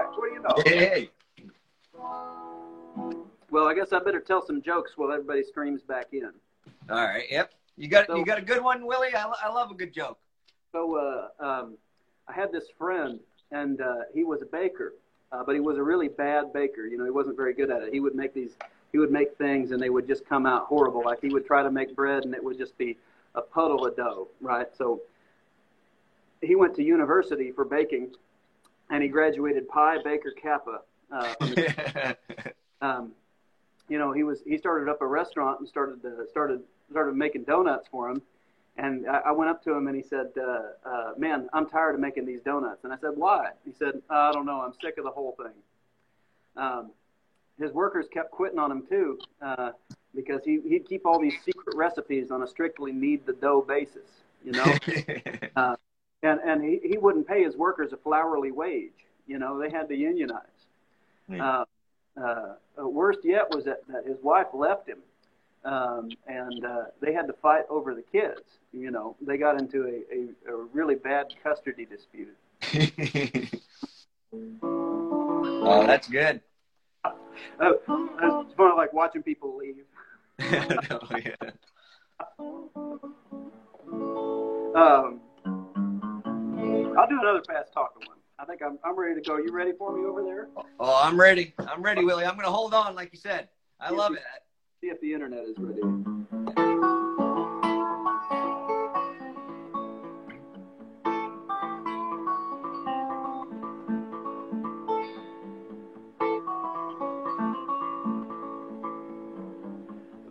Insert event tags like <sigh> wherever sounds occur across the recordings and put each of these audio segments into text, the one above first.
back. What do you know? Hey. Well, I guess I better tell some jokes while everybody streams back in. All right. Yep. You got So- you got a good one, Willi. I, I love a good joke. So uh, um, I had this friend, and uh, he was a baker, uh, but he was a really bad baker. You know, he wasn't very good at it. He would make these, he would make things, and they would just come out horrible. Like he would try to make bread, and it would just be a puddle of dough, right? So he went to university for baking, and he graduated Pi Baker Kappa. Uh, from the <laughs> um, you know, he was he started up a restaurant and started uh, started started making donuts for him. And I, I went up to him and he said, uh, uh, "Man, I'm tired of making these donuts." And I said, "Why?" He said, "I don't know. I'm sick of the whole thing." Um, his workers kept quitting on him too uh, because he, he'd keep all these secret recipes on a strictly need the dough basis, you know. <laughs> uh, and and he, he wouldn't pay his workers a flourly wage. You know, they had to unionize. Uh, uh, uh, worst yet was that, that his wife left him, um, and uh, they had to fight over the kids. You know, they got into a, a, a really bad custody dispute. <laughs> oh, that's good. Uh, it's fun, like watching people leave. <laughs> oh, yeah. Um, I'll do another fast talking one. I think I'm, I'm ready to go. You ready for me over there? Oh, I'm ready. I'm ready, Willi. I'm gonna hold on, like you said. I love it. See if the internet is ready.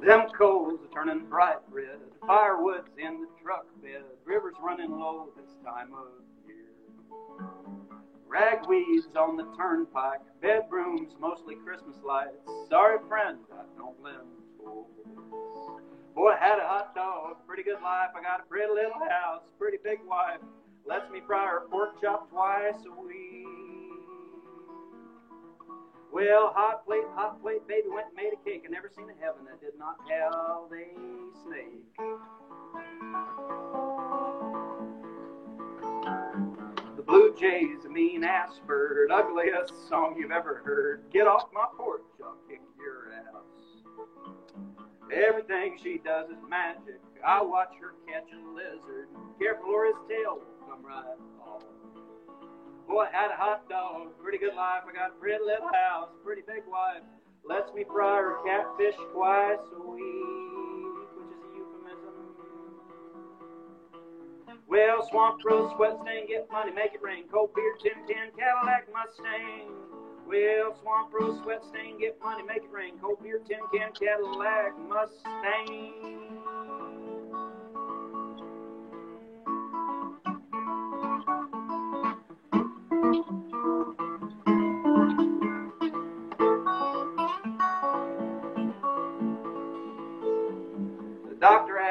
Them coals are turning bright red, firewood's in the truck bed, rivers running low this time of. Ragweeds on the turnpike, bedrooms mostly Christmas lights. Sorry, friend, I don't toys. Boy, I had a hot dog, pretty good life. I got a pretty little house, pretty big wife. Lets me fry her pork chop twice a week. Well, hot plate, hot plate, baby went and made a cake. I never seen a heaven that did not have a snake. Blue Jays, a mean ass bird, ugliest song you've ever heard. Get off my porch, I'll kick your ass. Everything she does is magic. I watch her catch a lizard. Careful or his tail will come right off. Boy, I had a hot dog, pretty good life. I got a pretty little house, pretty big wife. Lets me fry her catfish twice a week, Well, Swamp Rose, Sweat Stain, get money, make it rain. Cold beer, Tim Tin, Cadillac Mustang. Well, Swamp Rose, Sweat Stain, get money, make it rain. Cold beer, Tin Can, Cadillac Mustang. The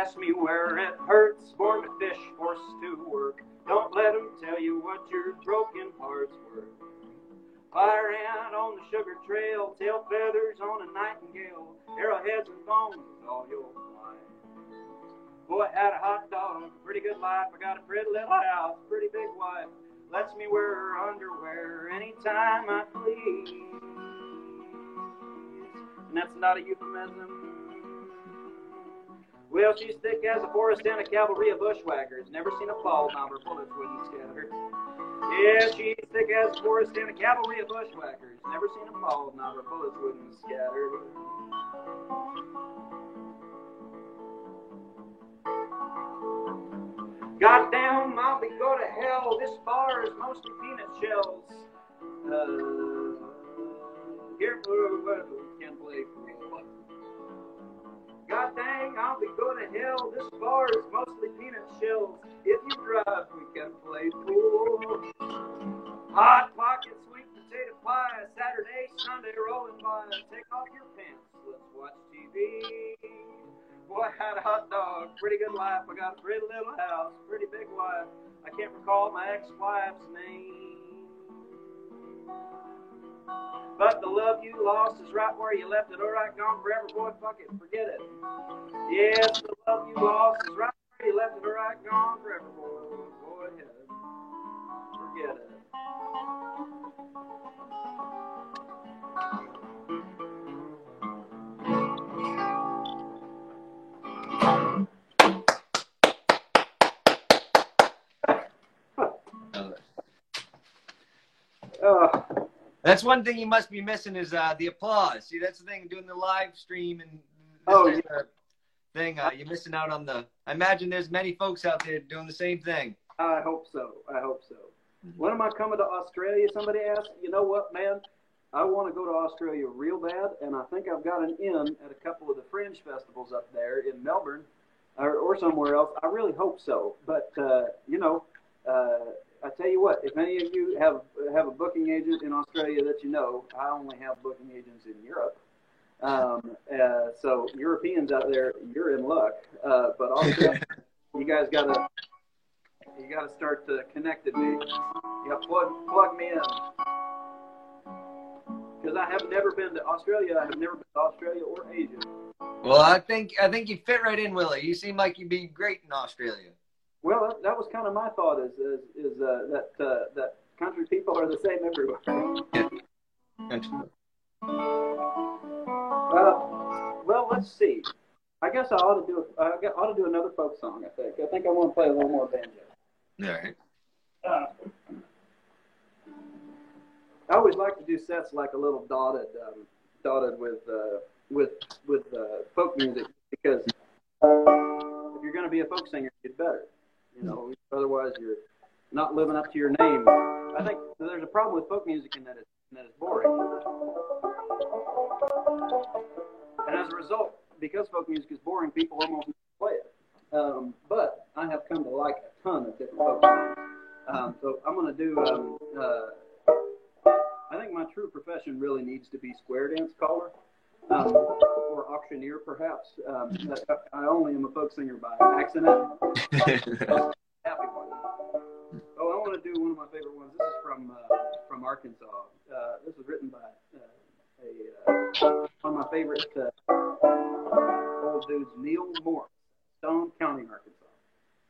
asked me where it hurts. Born to fish, forced to work. Don't let him tell you what your broken parts worth. Fire ant on the sugar trail, tail feathers on a nightingale, arrowheads and bones, all you'll find. Boy, had a hot dog, pretty good life. I got a pretty little house, pretty big wife. Lets me wear her underwear anytime I please. And that's not a euphemism. Well, she's thick as a forest and a cavalry of bushwhackers. Never seen a fall, now her bullets wouldn't scatter. Yeah, she's thick as a forest and a cavalry of bushwhackers. Never seen a fall, now her bullets wouldn't scatter. Goddamn, be go to hell. This bar is mostly peanut shells. Uh, here for what can play. God dang, I'll be going to hell. This bar is mostly peanut shells. If you drive, we can play pool. Hot pocket, sweet potato pie. Saturday, Sunday, rolling by. Take off your pants. Let's watch TV. Boy, I had a hot dog. Pretty good life. I got a pretty little house. Pretty big wife. I can't recall my ex-wife's name. But the love you lost is right where you left it. All right, gone forever, boy. Fuck it, forget it. Yes, the love you lost is right where you left it. All right, gone forever, boy. Go ahead, forget it. That's one thing you must be missing is uh, the applause. See, that's the thing doing the live stream and Oh, of thing. Uh, you're missing out on the. I imagine there's many folks out there doing the same thing. I hope so. I hope so. When am I coming to Australia? Somebody asked. You know what, man? I want to go to Australia real bad, and I think I've got an in at a couple of the fringe festivals up there in Melbourne or, or somewhere else. I really hope so. But uh, you know, uh, I tell you what, if any of you have have a booking agent in Australia that you know, I only have booking agents in Europe. Um, uh, so Europeans out there, you're in luck. Uh, but also, you guys gotta you gotta start uh, connecting me. You gotta plug plug me in. Because I have never been to Australia. I have never been to Australia or Asia. Well, I think I think you fit right in, Willi. You seem like you'd be great in Australia. Well, that, that was kind of my thought. Is is, is uh, that uh, that country people are the same everywhere. Uh, well, let's see. I guess I ought to do. I ought to do another folk song. I think. I think I want to play a little more banjo. All right. Uh, I always like to do sets like a little dotted, um, dotted with uh, with with uh, folk music because if you're going to be a folk singer, you get better. You know, otherwise you're not living up to your name. I think there's a problem with folk music in that it's, in that it's boring, and as a result, because folk music is boring, people almost play it. Um, but I have come to like a ton of different folk songs. Um, so I'm going to do. Um, uh, I think my true profession really needs to be square dance caller um, or auctioneer, perhaps. Um, I only am a folk singer by accident. <laughs> Happy one. Oh, I want to do one of my favorite ones. This is from uh, from Arkansas. Uh, this was written by uh, a uh, one of my favorite uh, old dudes, Neil Moore, Stone County, Arkansas.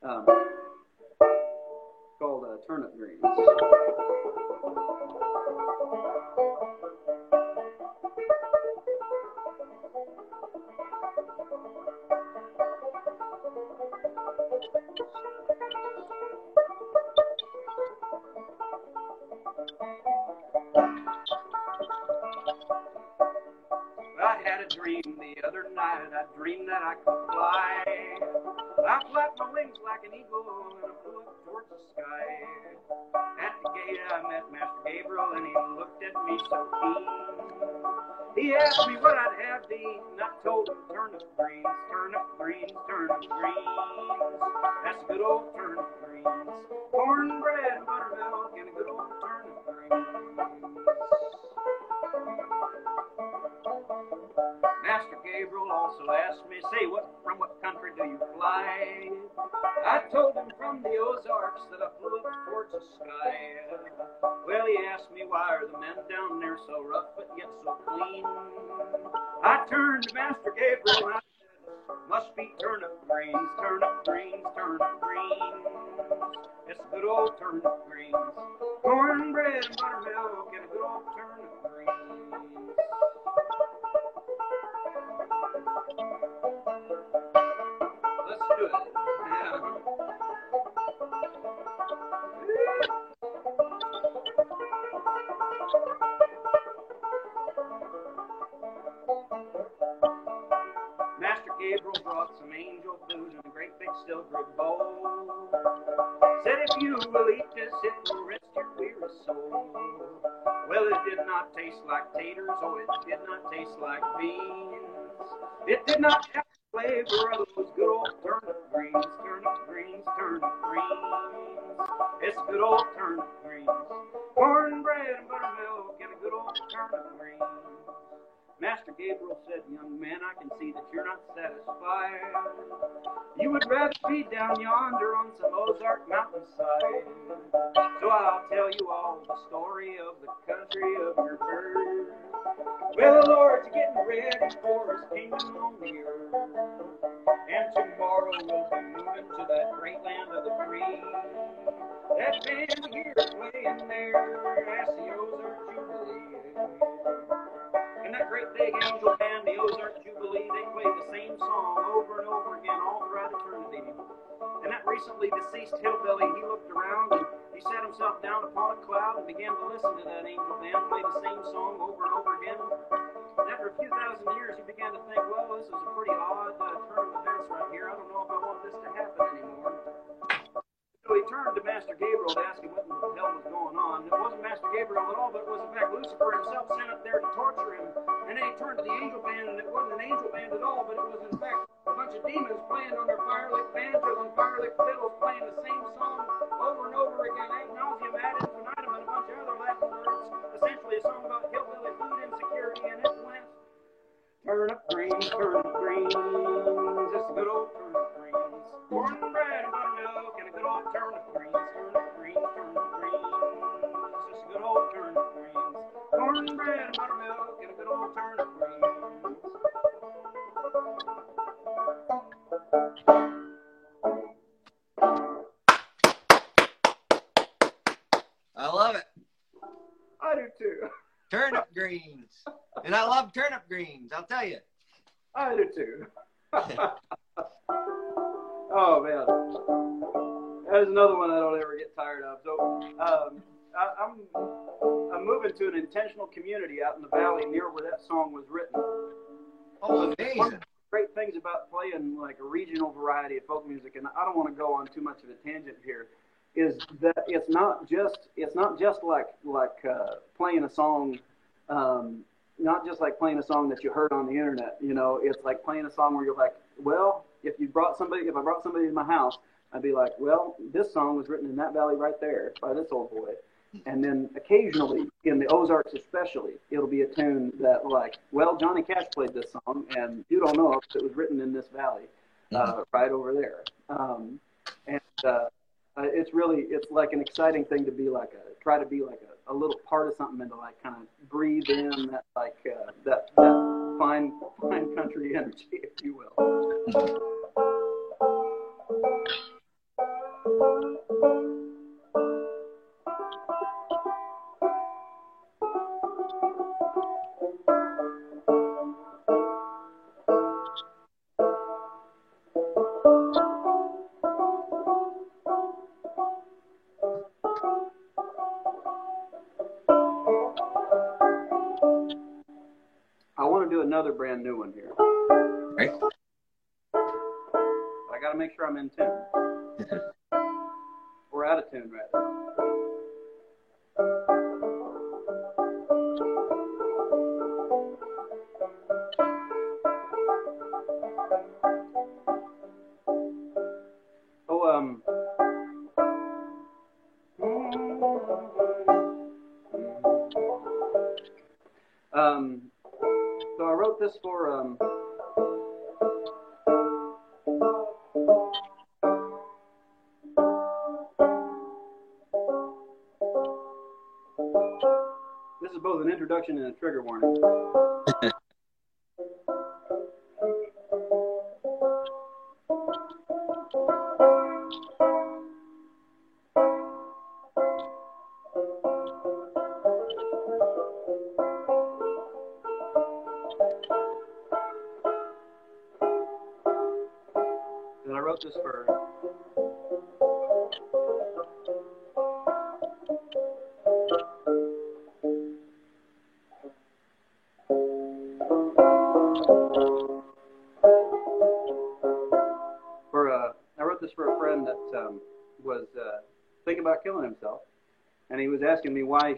Um, called uh, Turnip Greens. Dream the other night. I dreamed that I could fly. I flapped my wings like an eagle and I flew up towards the sky. At the gate, I met Master Gabriel and he looked at me so keen. He asked me what I'd have to eat, and I told him turnip greens, turnip greens, turnip greens. That's good old turnip greens. Cornbread Also asked me, say, what from what country do you fly? I told him from the Ozarks that I flew up towards the sky. Well, he asked me, why are the men down there so rough but yet so clean? I turned to Master Gabriel and I said, must be turnip greens, turnip greens, turnip greens. It's good old turnip greens. Cornbread and buttermilk and a good old turnip greens. Gabriel brought some angel food and a great big silver bowl. Said, if you will eat this, it will rest your weary soul. Well, it did not taste like taters, or it did not taste like beans. It did not have the flavor of those good old turnip greens, turnip greens, turnip greens. It's good old turnip greens. Cornbread and buttermilk Master Gabriel said, Young man, I can see that you're not satisfied. You would rather be down yonder on some Ozark mountainside. So I'll tell you all the story of the country of your birth. Well, the Lord's getting ready for his kingdom on the earth. And tomorrow we'll be moving to that great land of the free. That band here playing there, that's the Ozark Jubilee. That great big angel band, the Ozark Jubilee, they played the same song over and over again all throughout eternity. And that recently deceased hillbilly, he looked around and he sat himself down upon a cloud and began to listen to that angel band play the same song over and over again. And after a few thousand years, he began to think, well, this is a pretty odd uh, turn of events right here. I don't know if I want this to happen anymore. So he turned to Master Gabriel to ask him what the hell was going on. It wasn't Master Gabriel at all, but it was in fact Lucifer himself sent up there to torture him. Then he turned to the angel band, and it wasn't an angel band at all, but it was in fact a bunch of demons playing on their firelight banjos and firelight fiddles, playing the same song over and over again, ad nauseum, ad infinitum, and a bunch of other Latin words. Essentially, a song about hillbilly food insecurity, and it went turn up greens, turnip greens, just a good old turn up greens. Cornbread and buttermilk and a good old turn up greens, turn up greens, turn up greens, just a good old turn up greens. Cornbread and buttermilk I love it. I do too. Turnip greens. And I love turnip greens, I'll tell you. I do too. <laughs> oh man, That is another one I don't ever get tired of. So To an intentional community out in the valley near where that song was written. Oh, One of the great things about playing like a regional variety of folk music, and I don't want to go on too much of a tangent here, is that it's not just it's not just like like uh, playing a song, um, not just like playing a song that you heard on the internet. You know, it's like playing a song where you're like, well, if you brought somebody, if I brought somebody to my house, I'd be like, well, this song was written in that valley right there by this old boy. And then occasionally, in the Ozarks especially, it'll be a tune that like, well, Johnny Cash played this song, and you don't know if it was written in this valley, uh, right over there. Um, and uh, uh, it's really, it's like an exciting thing to be like a, try to be like a, a little part of something and to like kind of breathe in that like uh, that that fine fine country <laughs> energy, if you will. Um. Um, so I wrote this for um, this is both an introduction and a trigger warning. <laughs>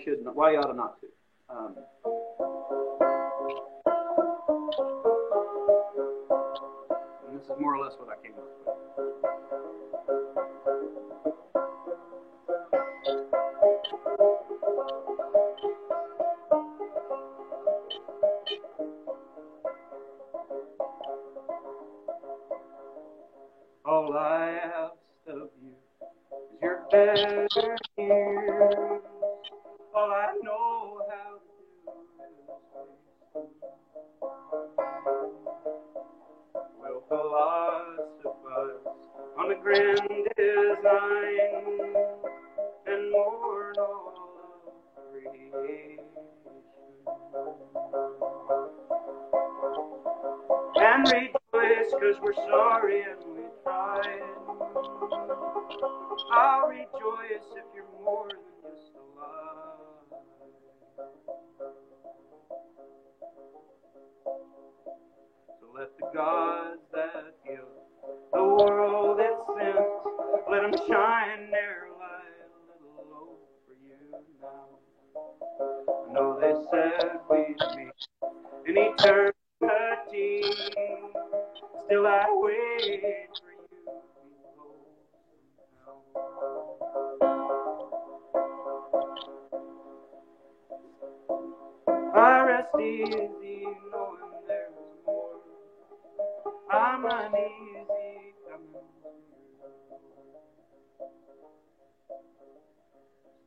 he shouldn't, why he ought not to. Um, and this is more or less what I came up with. All I ask of you is your better ears. All I know how to. We'll philosophize on the grand design and mourn all of creation. And rejoice because we're sorry and we tried. I'll rejoice if you're more let the gods that give the world its sent, let them shine their light a little low for you now. I know they said we'd meet in eternity, still I wait for you. Now. I rest easy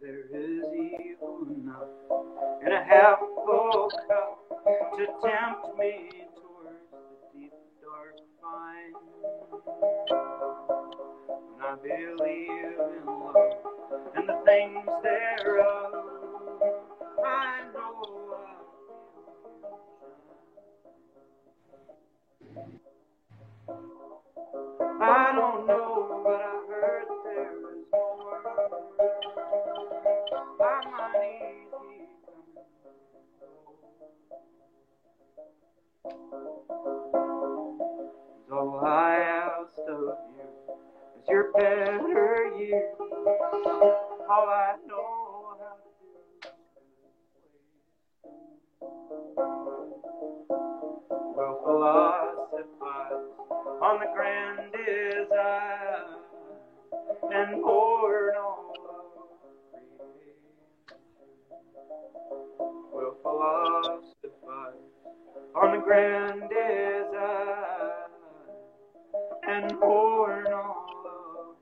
There is evil enough in a half full cup to tempt me towards the deep dark fine. And I believe in love and the things thereof. I don't know, but I heard there is more. I'm uneasy So I asked of you is your better years. All I know on the grand design and of creation. Will philosophize on the grand design and mourn all of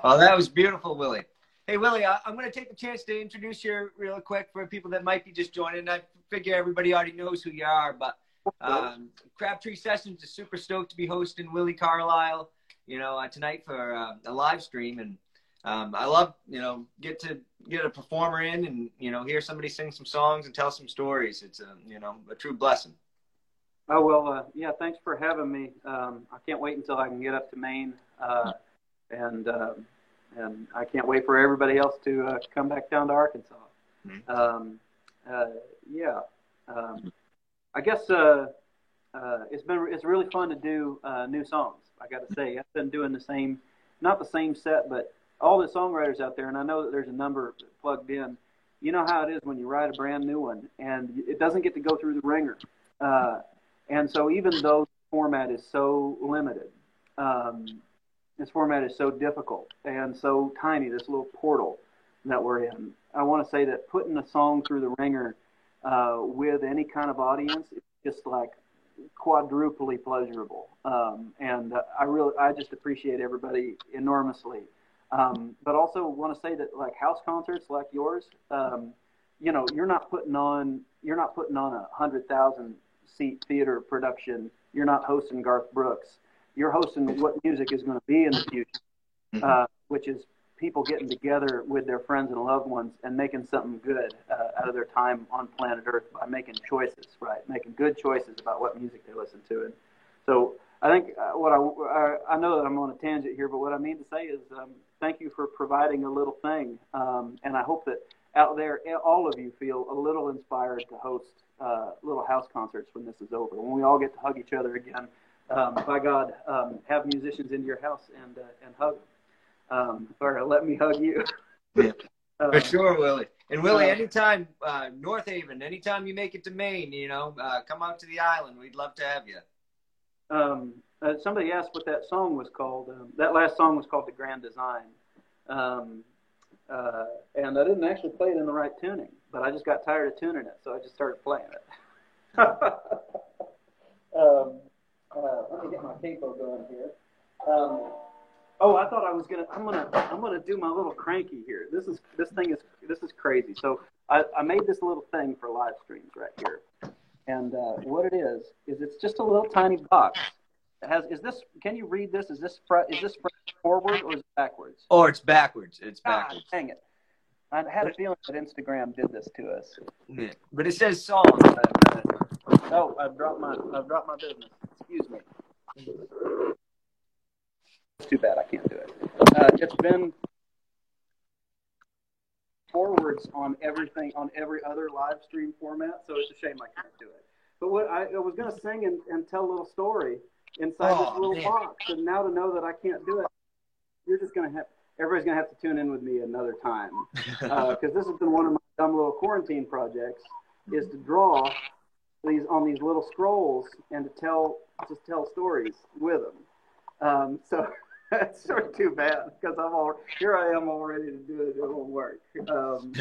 creation. Oh, that was beautiful, Willi. Hey, Willi, I, I'm going to take the chance to introduce you real quick for people that might be just joining. I figure everybody already knows who you are, but um, Crabtree Sessions is super stoked to be hosting Willi Carlisle, you know, uh, tonight for uh, a live stream. And um, I love, you know, get to get a performer in and, you know, hear somebody sing some songs and tell some stories. It's a, you know, a true blessing. Oh well, uh, yeah. Thanks for having me. Um, I can't wait until I can get up to Maine, uh, and uh, and I can't wait for everybody else to uh, come back down to Arkansas. Mhm. Um, uh, yeah. Um, I guess uh, uh, it's been it's really fun to do uh, new songs. I got to say, I've been doing the same, not the same set, but all the songwriters out there, and I know that there's a number plugged in. You know how it is when you write a brand new one, and it doesn't get to go through the ringer. Uh, and so, even though the format is so limited, um, this format is so difficult and so tiny, this little portal that we're in. I want to say that putting a song through the ringer uh, with any kind of audience is just like quadruply pleasurable. Um, and uh, I really, I just appreciate everybody enormously. Um, but also want to say that like house concerts like yours, um, you know, you're not putting on, you're not putting on a hundred thousand seat theater production. You're not hosting Garth Brooks. You're hosting what music is going to be in the future, Mhm. uh, which is people getting together with their friends and loved ones and making something good uh, out of their time on planet Earth by making choices, right? Making good choices about what music they listen to. And so I think uh, what I, I, I know that I'm on a tangent here, but what I mean to say is um, thank you for providing a little thing. Um, and I hope that out there, all of you feel a little inspired to host uh, little house concerts when this is over. When we all get to hug each other again, um, by God, um, have musicians into your house and uh, and hug them. Um, or let me hug you. <laughs> Yeah. <laughs> Um, For sure, Willi. And Willi, Uh, anytime uh, North Haven, anytime you make it to Maine, you know, uh, come out to the island. We'd love to have you. um, uh, somebody asked what that song was called. Um, that last song was called "The Grand Design," um, uh, and I didn't actually play it in the right tuning, but I just got tired of tuning it, so I just started playing it. <laughs> uh, let me get my capo going here. Um, oh, I thought I was gonna. I'm gonna. I'm gonna do my little cranky here. This is this thing is this is crazy. So I, I made this little thing for live streams right here. And uh, what it is is it's just a little tiny box, It has is this? Can you read this? Is this is this forward or is it backwards? Or it's backwards. It's God, backwards. dang it! I had a feeling that Instagram did this to us. Yeah. But it says song. Oh, I've dropped my I've dropped my business. Excuse me. It's too bad I can't do it. Uh, it's been forwards on everything on every other live stream format, so it's a shame I can't do it. But what I, I was going to sing and, and tell a little story inside Oh, this little man. box, and now to know that I can't do it, you're just going to have everybody's going to have to tune in with me another time <laughs> because this has been one of my dumb little quarantine projects is to draw these on these little scrolls and to tell just tell stories with them. Um, so <laughs> that's sort of too bad because I'm all here. I am all ready to do it. It won't work. Um,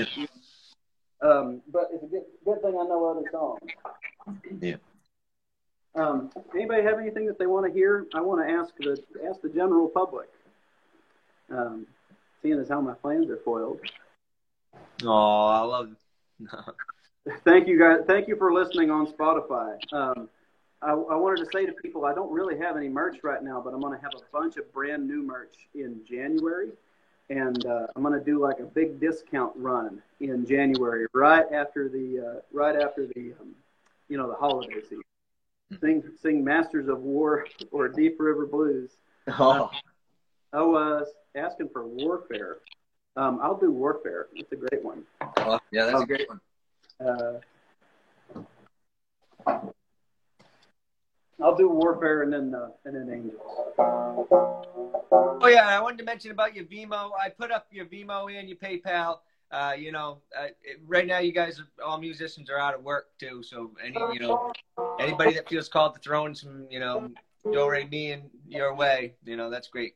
<laughs> um, but it's a good good thing I know other songs. Yeah. Um, anybody have anything that they want to hear? I want to ask the ask the general public. Um, seeing as how my plans are foiled. Oh, I love. <laughs> Thank you guys. Thank you for listening on Spotify. Um, I, I wanted to say to people, I don't really have any merch right now, but I'm going to have a bunch of brand new merch in January, and uh, I'm going to do like a big discount run in January, right after the uh, right after the um, you know the holiday season. Sing sing Masters of War or Deep River Blues. Oh, I was asking for Warfare. Um, I'll do Warfare. It's a great one. oh, yeah, that's a great one. Uh, I'll do warfare and then uh, and then angels. Oh yeah, I wanted to mention about your Venmo. I put up your Venmo and your PayPal. Uh, you know, uh, right now you guys, all musicians are out of work too. So any, you know, anybody that feels called to throw in some, you know, do me in your way, you know, that's great.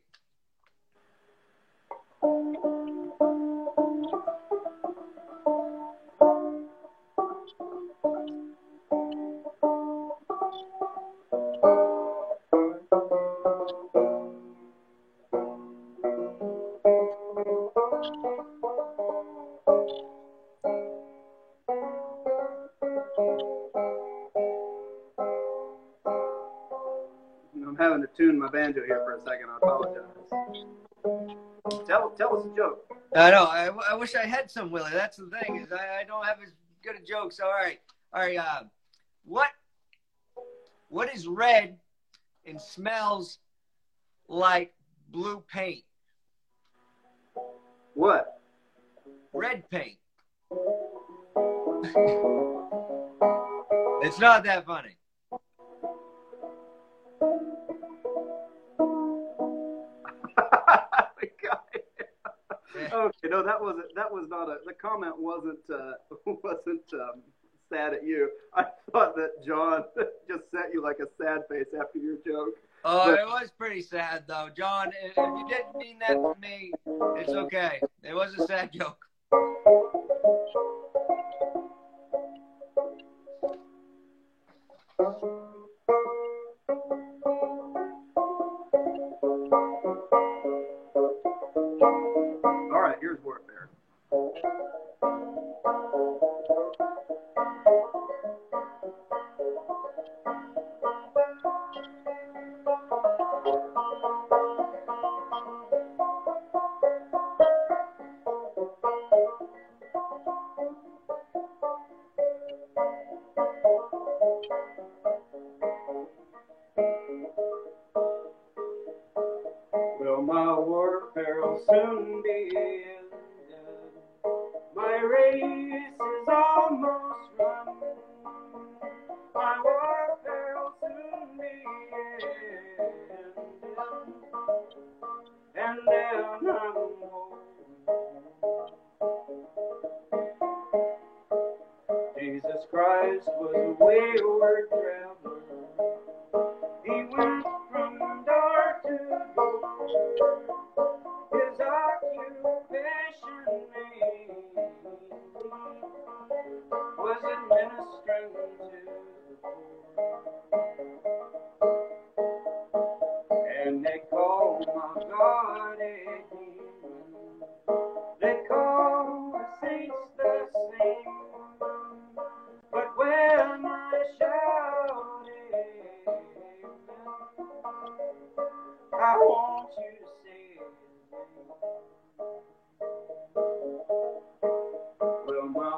Having to tune my banjo here for a second. I apologize. Tell tell us a joke. I know. I, I wish I had some, Willi. That's the thing is I, I don't have as good a jokes. All right, all right. Uh, what what is red and smells like blue paint? What? Red paint. <laughs> it's not that funny. Okay, no, that wasn't. That was not a. The comment wasn't uh, <laughs> wasn't um, sad at you. I thought that John <laughs> just sent you like a sad face after your joke. Oh, But- it was pretty sad though, John. If if you didn't mean that to me, it's okay. It was a sad <laughs> joke. Be ended. My race is almost run. My warfare will soon be ended. And then I'm home. Jesus Christ was wayward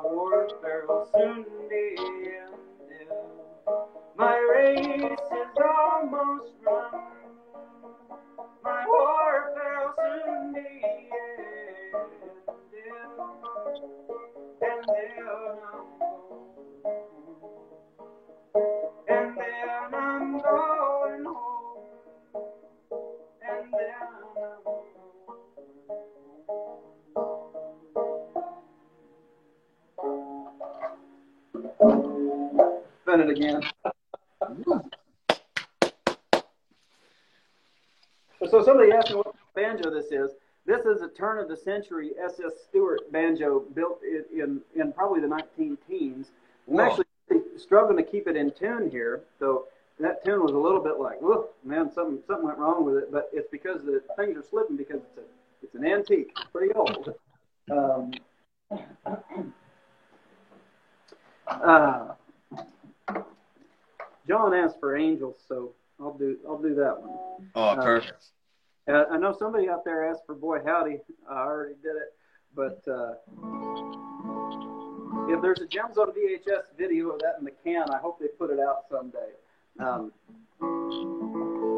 warfare will soon be ended. My race is almost run. Turn of the century SS Stewart banjo built in, in, in probably the 19 teens. I'm Whoa. actually struggling to keep it in tune here. So that tune was a little bit like, whoa, man, something something went wrong with it. But it's because the things are slipping because it's a it's an antique, it's pretty old. Um, <clears throat> uh, John asked for angels, so I'll do I'll do that one. Oh, perfect. Uh, I know somebody out there asked for Boy Howdy. I already did it, but uh, if there's a Gems on VHS video of that in the can, I hope they put it out someday. Um,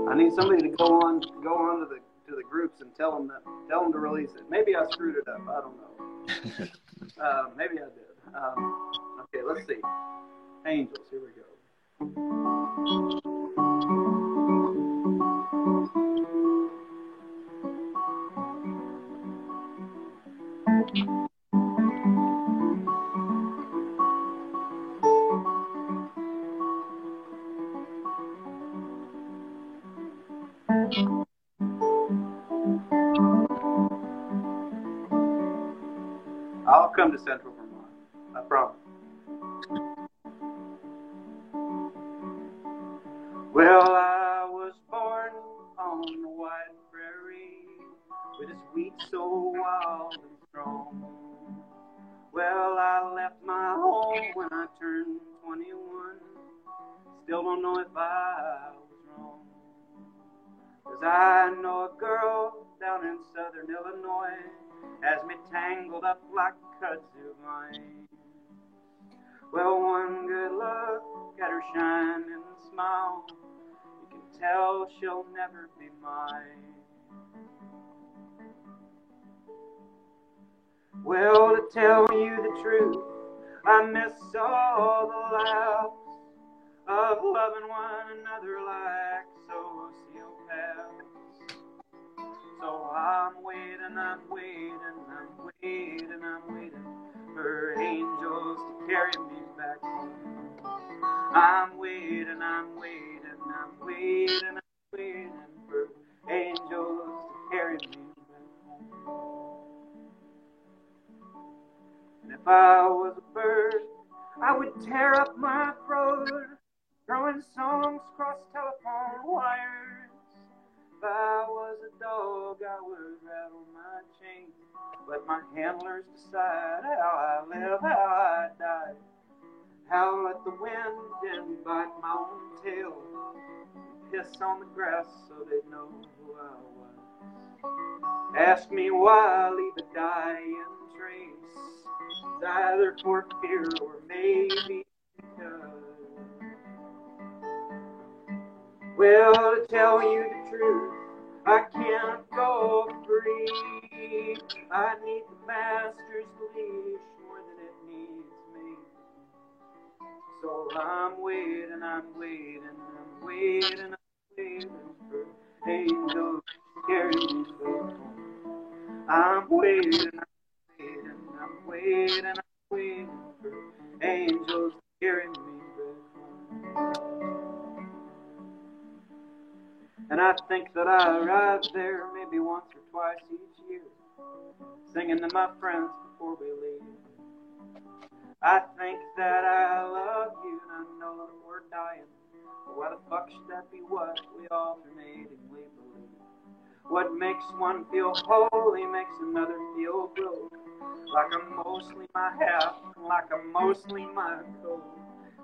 I need somebody to go on go on to the to the groups and tell them that tell them to release it. Maybe I screwed it up. I don't know. <laughs> uh, maybe I did. Um, okay, let's see. Angels. Here we go. To Central Vermont. I promise. Well, I was born on the wide prairie with its wheat so wild and strong. Well, I left my home when I turned 21. Still don't know if I was wrong. Cause I know a girl down in southern Illinois has me tangled up like kudzu vines. Well, one good look at her shining smile, you can tell she'll never be mine. Well, to tell you the truth, I miss all the laughs of loving one another like So I'm waiting, I'm waiting, I'm waiting, I'm waiting for angels to carry me back home. I'm waiting, I'm waiting, I'm waiting, I'm waiting for angels to carry me back home. And if I was a bird, I would tear up my throat, throwing songs across telephone wires. If I was a dog, I would rattle my chain. Let my handlers decide how I live, how I die. How let the wind and bite my own tail. Piss on the grass so they'd know who I was. Ask me why I leave a dying trace. It's either for fear or maybe because. Well, to tell you the truth, I can't go free. I need the master's leash more than it needs me. So I'm waiting, I'm waiting, I'm waiting, I'm waiting for angels to carry me home. I'm waiting, I'm waiting, I'm waiting, I'm waiting for angels And I think that I arrive there maybe once or twice each year, singing to my friends before we leave. I think that I love you and I know that we're dying. But why the fuck should that be what we alternatingly believe? What makes one feel holy makes another feel broke. Like I'm mostly my half, like I'm mostly my coat.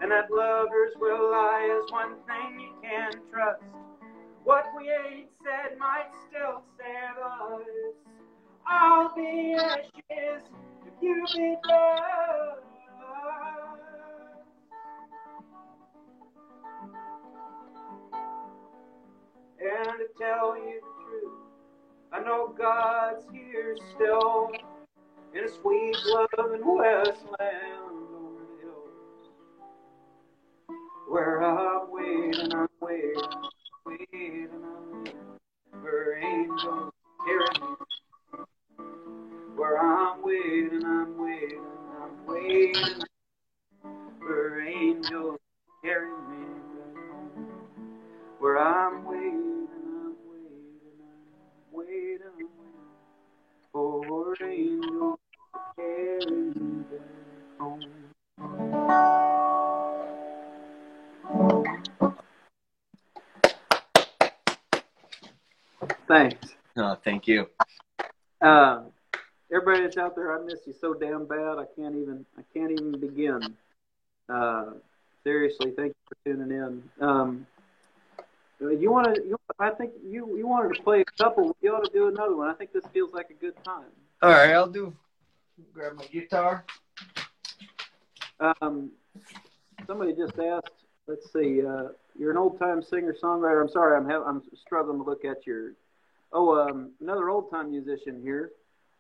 And that lovers will lie is one thing you can trust. What we ain't said might still save us. I'll be ashes if you be blood. And to tell you the truth, I know God's here still in a sweet love in Westland over the hills. Where I'm waiting, I'm waiting waiting, thank you. Uh, everybody that's out there, I miss you so damn bad. I can't even. I can't even begin. Uh, seriously, thank you for tuning in. Um, you want to? You, I think you you wanted to play a couple. You ought to do another one. I think this feels like a good time. All right, I'll do. Grab my guitar. Um, somebody just asked. Let's see. Uh, you're an old time singer songwriter. I'm sorry. I'm have, I'm struggling to look at your. Oh, um, another old time musician here.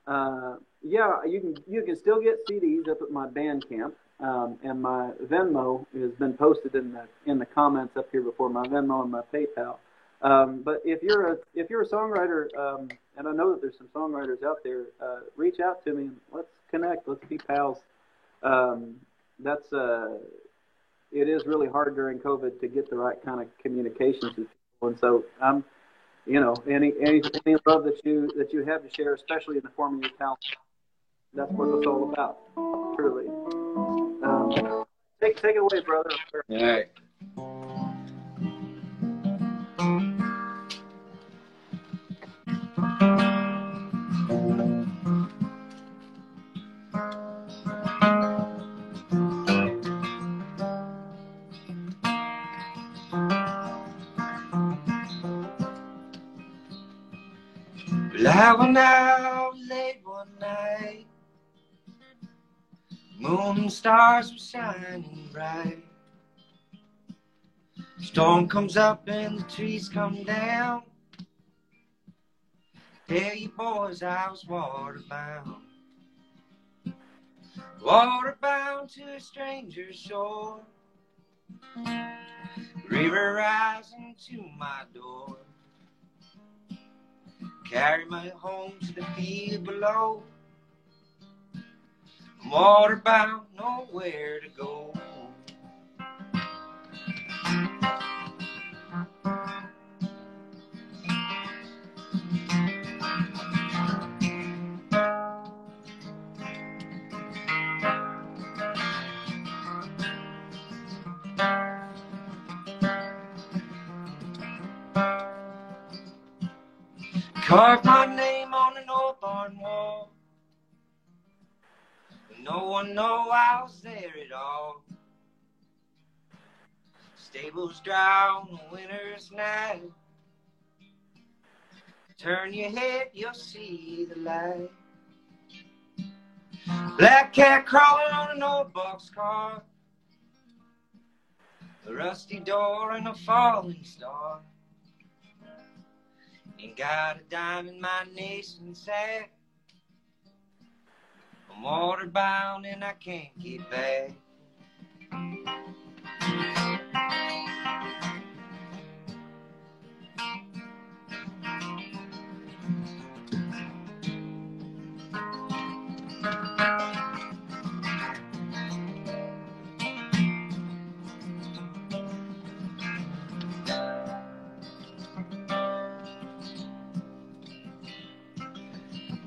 Uh, yeah, you can you can still get CDs up at my Bandcamp, um, and my Venmo has been posted in the in the comments up here before my Venmo and my PayPal. Um, but if you're a if you're a songwriter, um, and I know that there's some songwriters out there, uh, reach out to me. and Let's connect. Let's be pals. Um, that's uh, it is really hard during COVID to get the right kind of communications and so I'm, you know, any any any love that you that you have to share, especially in the form of your talent, that's what it's all about, truly. Um, take take it away, brother. All right. I went out late one night. Moon and stars were shining bright. Storm comes up and the trees come down. Tell you boys I was waterbound. Waterbound to a stranger's shore. River rising to my door. Carry me home to the field below. I'm waterbound, nowhere to go. Carved my name on an old barn wall. No one know I was there at all. Stables dry on a winter's night. Turn your head, you'll see the light. Black cat crawling on an old boxcar. A rusty door and a falling star. Ain't got a dime in my nation's sack. I'm waterbound and I can't get back.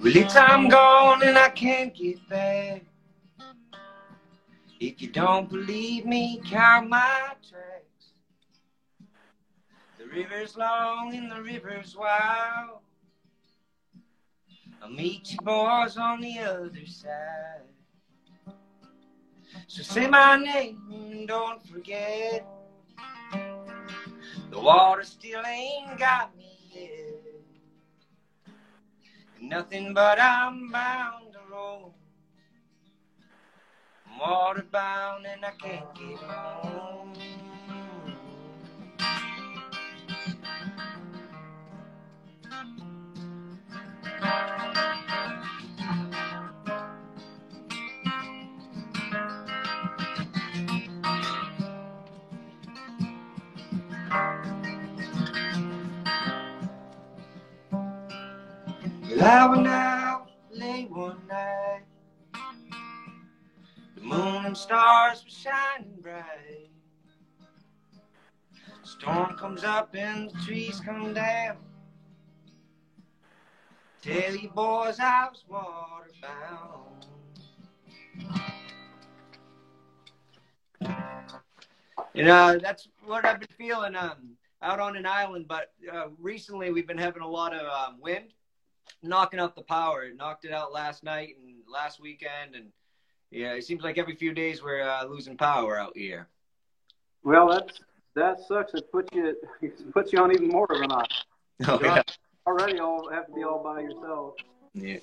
Well, it's gone and I can't get back. If you don't believe me, count my tracks. The river's long and the river's wild. I'll meet you boys on the other side. So say my name and don't forget. The water still ain't got me yet. Nothing but I'm bound to roll. I'm water bound and I can't get home. I went out late one night. The moon and stars were shining bright. Storm comes up and the trees come down. Tell you boys I was water bound. You know, that's what I've been feeling um, out on an island. But uh, recently, we've been having a lot of um, wind, knocking out the power. It knocked it out last night and last weekend, and yeah, it seems like every few days we're uh, losing power out here. Well, that's that sucks. It puts you it <laughs> puts you on even more of an island. Oh, yeah. Already, all have to be all by yourself. yeah.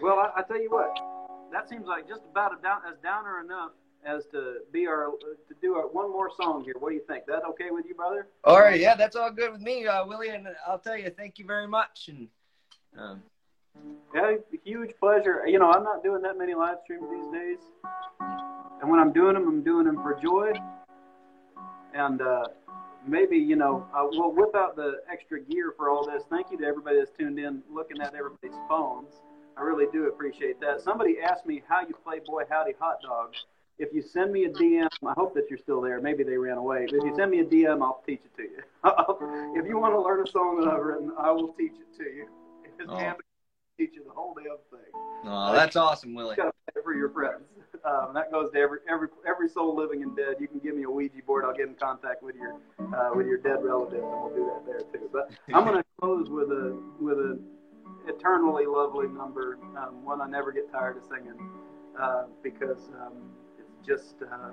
Well, I, I tell you what, that seems like just about a down, as downer enough as to be our to do our, one more song here. What do you think? That okay with you, brother? All right, yeah, that's all good with me, uh, Willi. And I'll tell you, thank you very much. And um, Yeah, huge pleasure. You know, I'm not doing that many live streams these days, and when I'm doing them, I'm doing them for joy. And uh, maybe you know, uh, we'll whip out the extra gear for all this. Thank you to everybody that's tuned in, looking at everybody's phones. I really do appreciate that. Somebody asked me how you play Boy Howdy Hot Dog. If you send me a DM, I hope that you're still there. Maybe they ran away. But if you send me a DM, I'll teach it to you. <laughs> if you want to learn a song that I've written, I will teach it to you. It's Oh. Teach you the whole damn thing. oh, that's awesome, Willi. You gotta play for your friends. <laughs> Um, that goes to every every every soul living and dead. You can give me a Ouija board. I'll get in contact with your uh, with your dead relatives, and we'll do that there too. But I'm gonna <laughs> close with a with a eternally lovely number, um, one I never get tired of singing, uh, because um, just uh,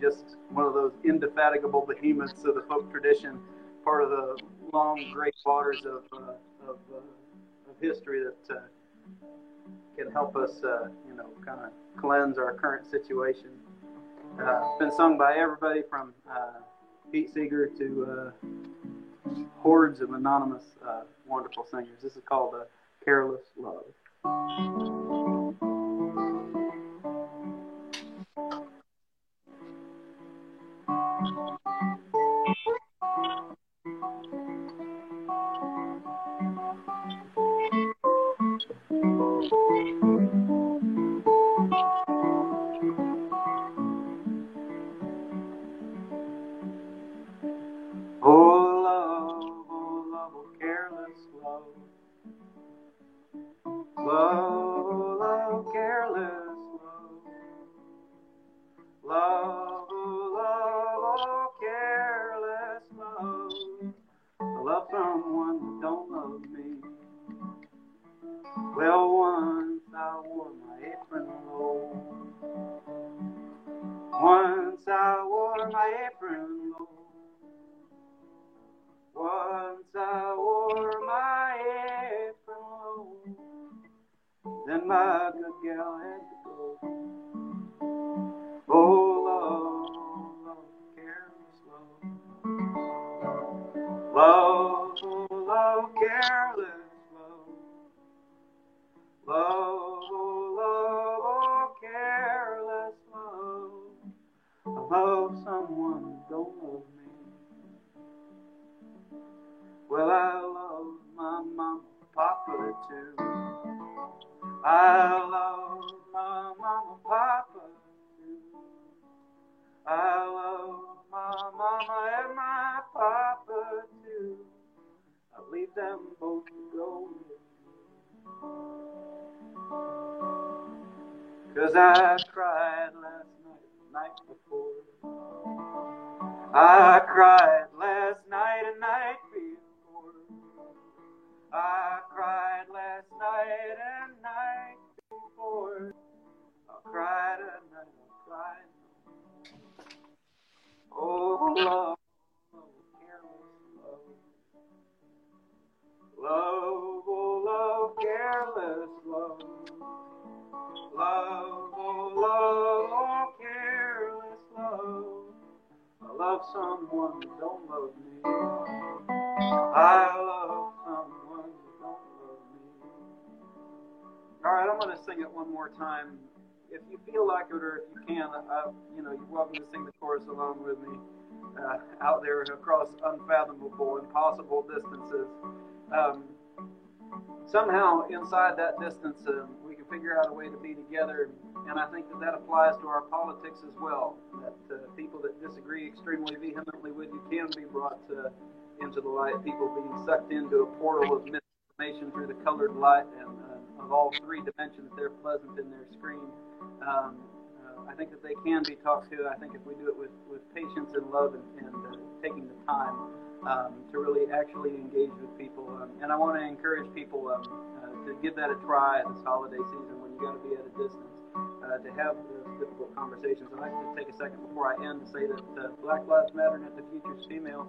just one of those indefatigable behemoths of the folk tradition, part of the long great waters of uh, of, uh, of history that. Uh, can help us, uh, you know, kind of cleanse our current situation. Uh, it's been sung by everybody from Pete Seeger to hordes of anonymous, wonderful singers. This is called "Careless Love." Oh, love, careless love. Love, oh, love, careless love. I love someone who don't love me. I love someone who don't love me. All right, I'm going to sing it one more time. If you feel like it or if you can, you know, you're welcome to sing the chorus along with me uh, out there across unfathomable, impossible distances. Um, somehow inside that distance, uh, we can figure out a way to be together. And I think that that applies to our politics as well. That uh, people that disagree extremely vehemently with you can be brought uh, into the light. People being sucked into a portal of misinformation through the colored light and uh, of all three dimensions, they're pleasant in their screen. Um, uh, I think that they can be talked to. I think if we do it with, with patience and love and, and uh, taking the time um, to really actually engage with people. Um, and I want to encourage people um, uh, to give that a try this holiday season when you got to be at a distance. Uh, to have those difficult conversations. I'd like to take a second before I end to say that uh, Black Lives Matter and that the future is female.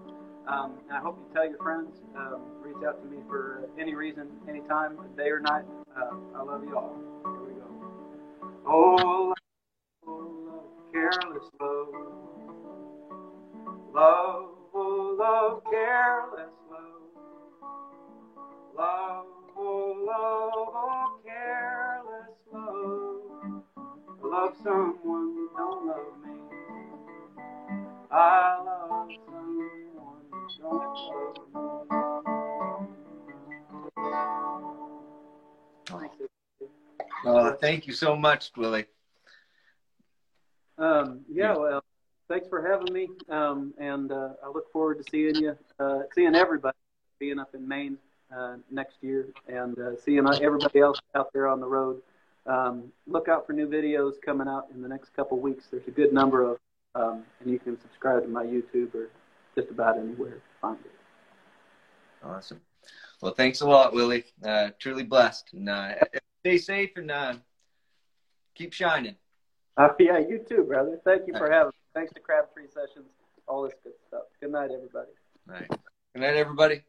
Um, and I hope you tell your friends, um, reach out to me for any reason, anytime, day or night. Uh, I love you all. Here we go. Oh, love, careless love. Love, oh, love, careless love. Love, oh, love, oh, careless love. Love someone who don't love me. I love someone who don't love me. Oh. Oh, thank you so much, Willi. Um, yeah, well, thanks for having me. Um, and uh, I look forward to seeing you, uh, seeing everybody being up in Maine uh, next year, and uh, seeing everybody else out there on the road. Um, look out for new videos coming out in the next couple weeks. There's a good number of, um, and you can subscribe to my YouTube or just about anywhere to find it. Awesome. Well, thanks a lot, Willi. Uh, truly blessed. And uh, stay safe and uh, keep shining. Uh, yeah, you too, brother. Thank you for having me. Thanks to Crabtree Sessions, all this good stuff. Good night, everybody. All right. Good night, everybody.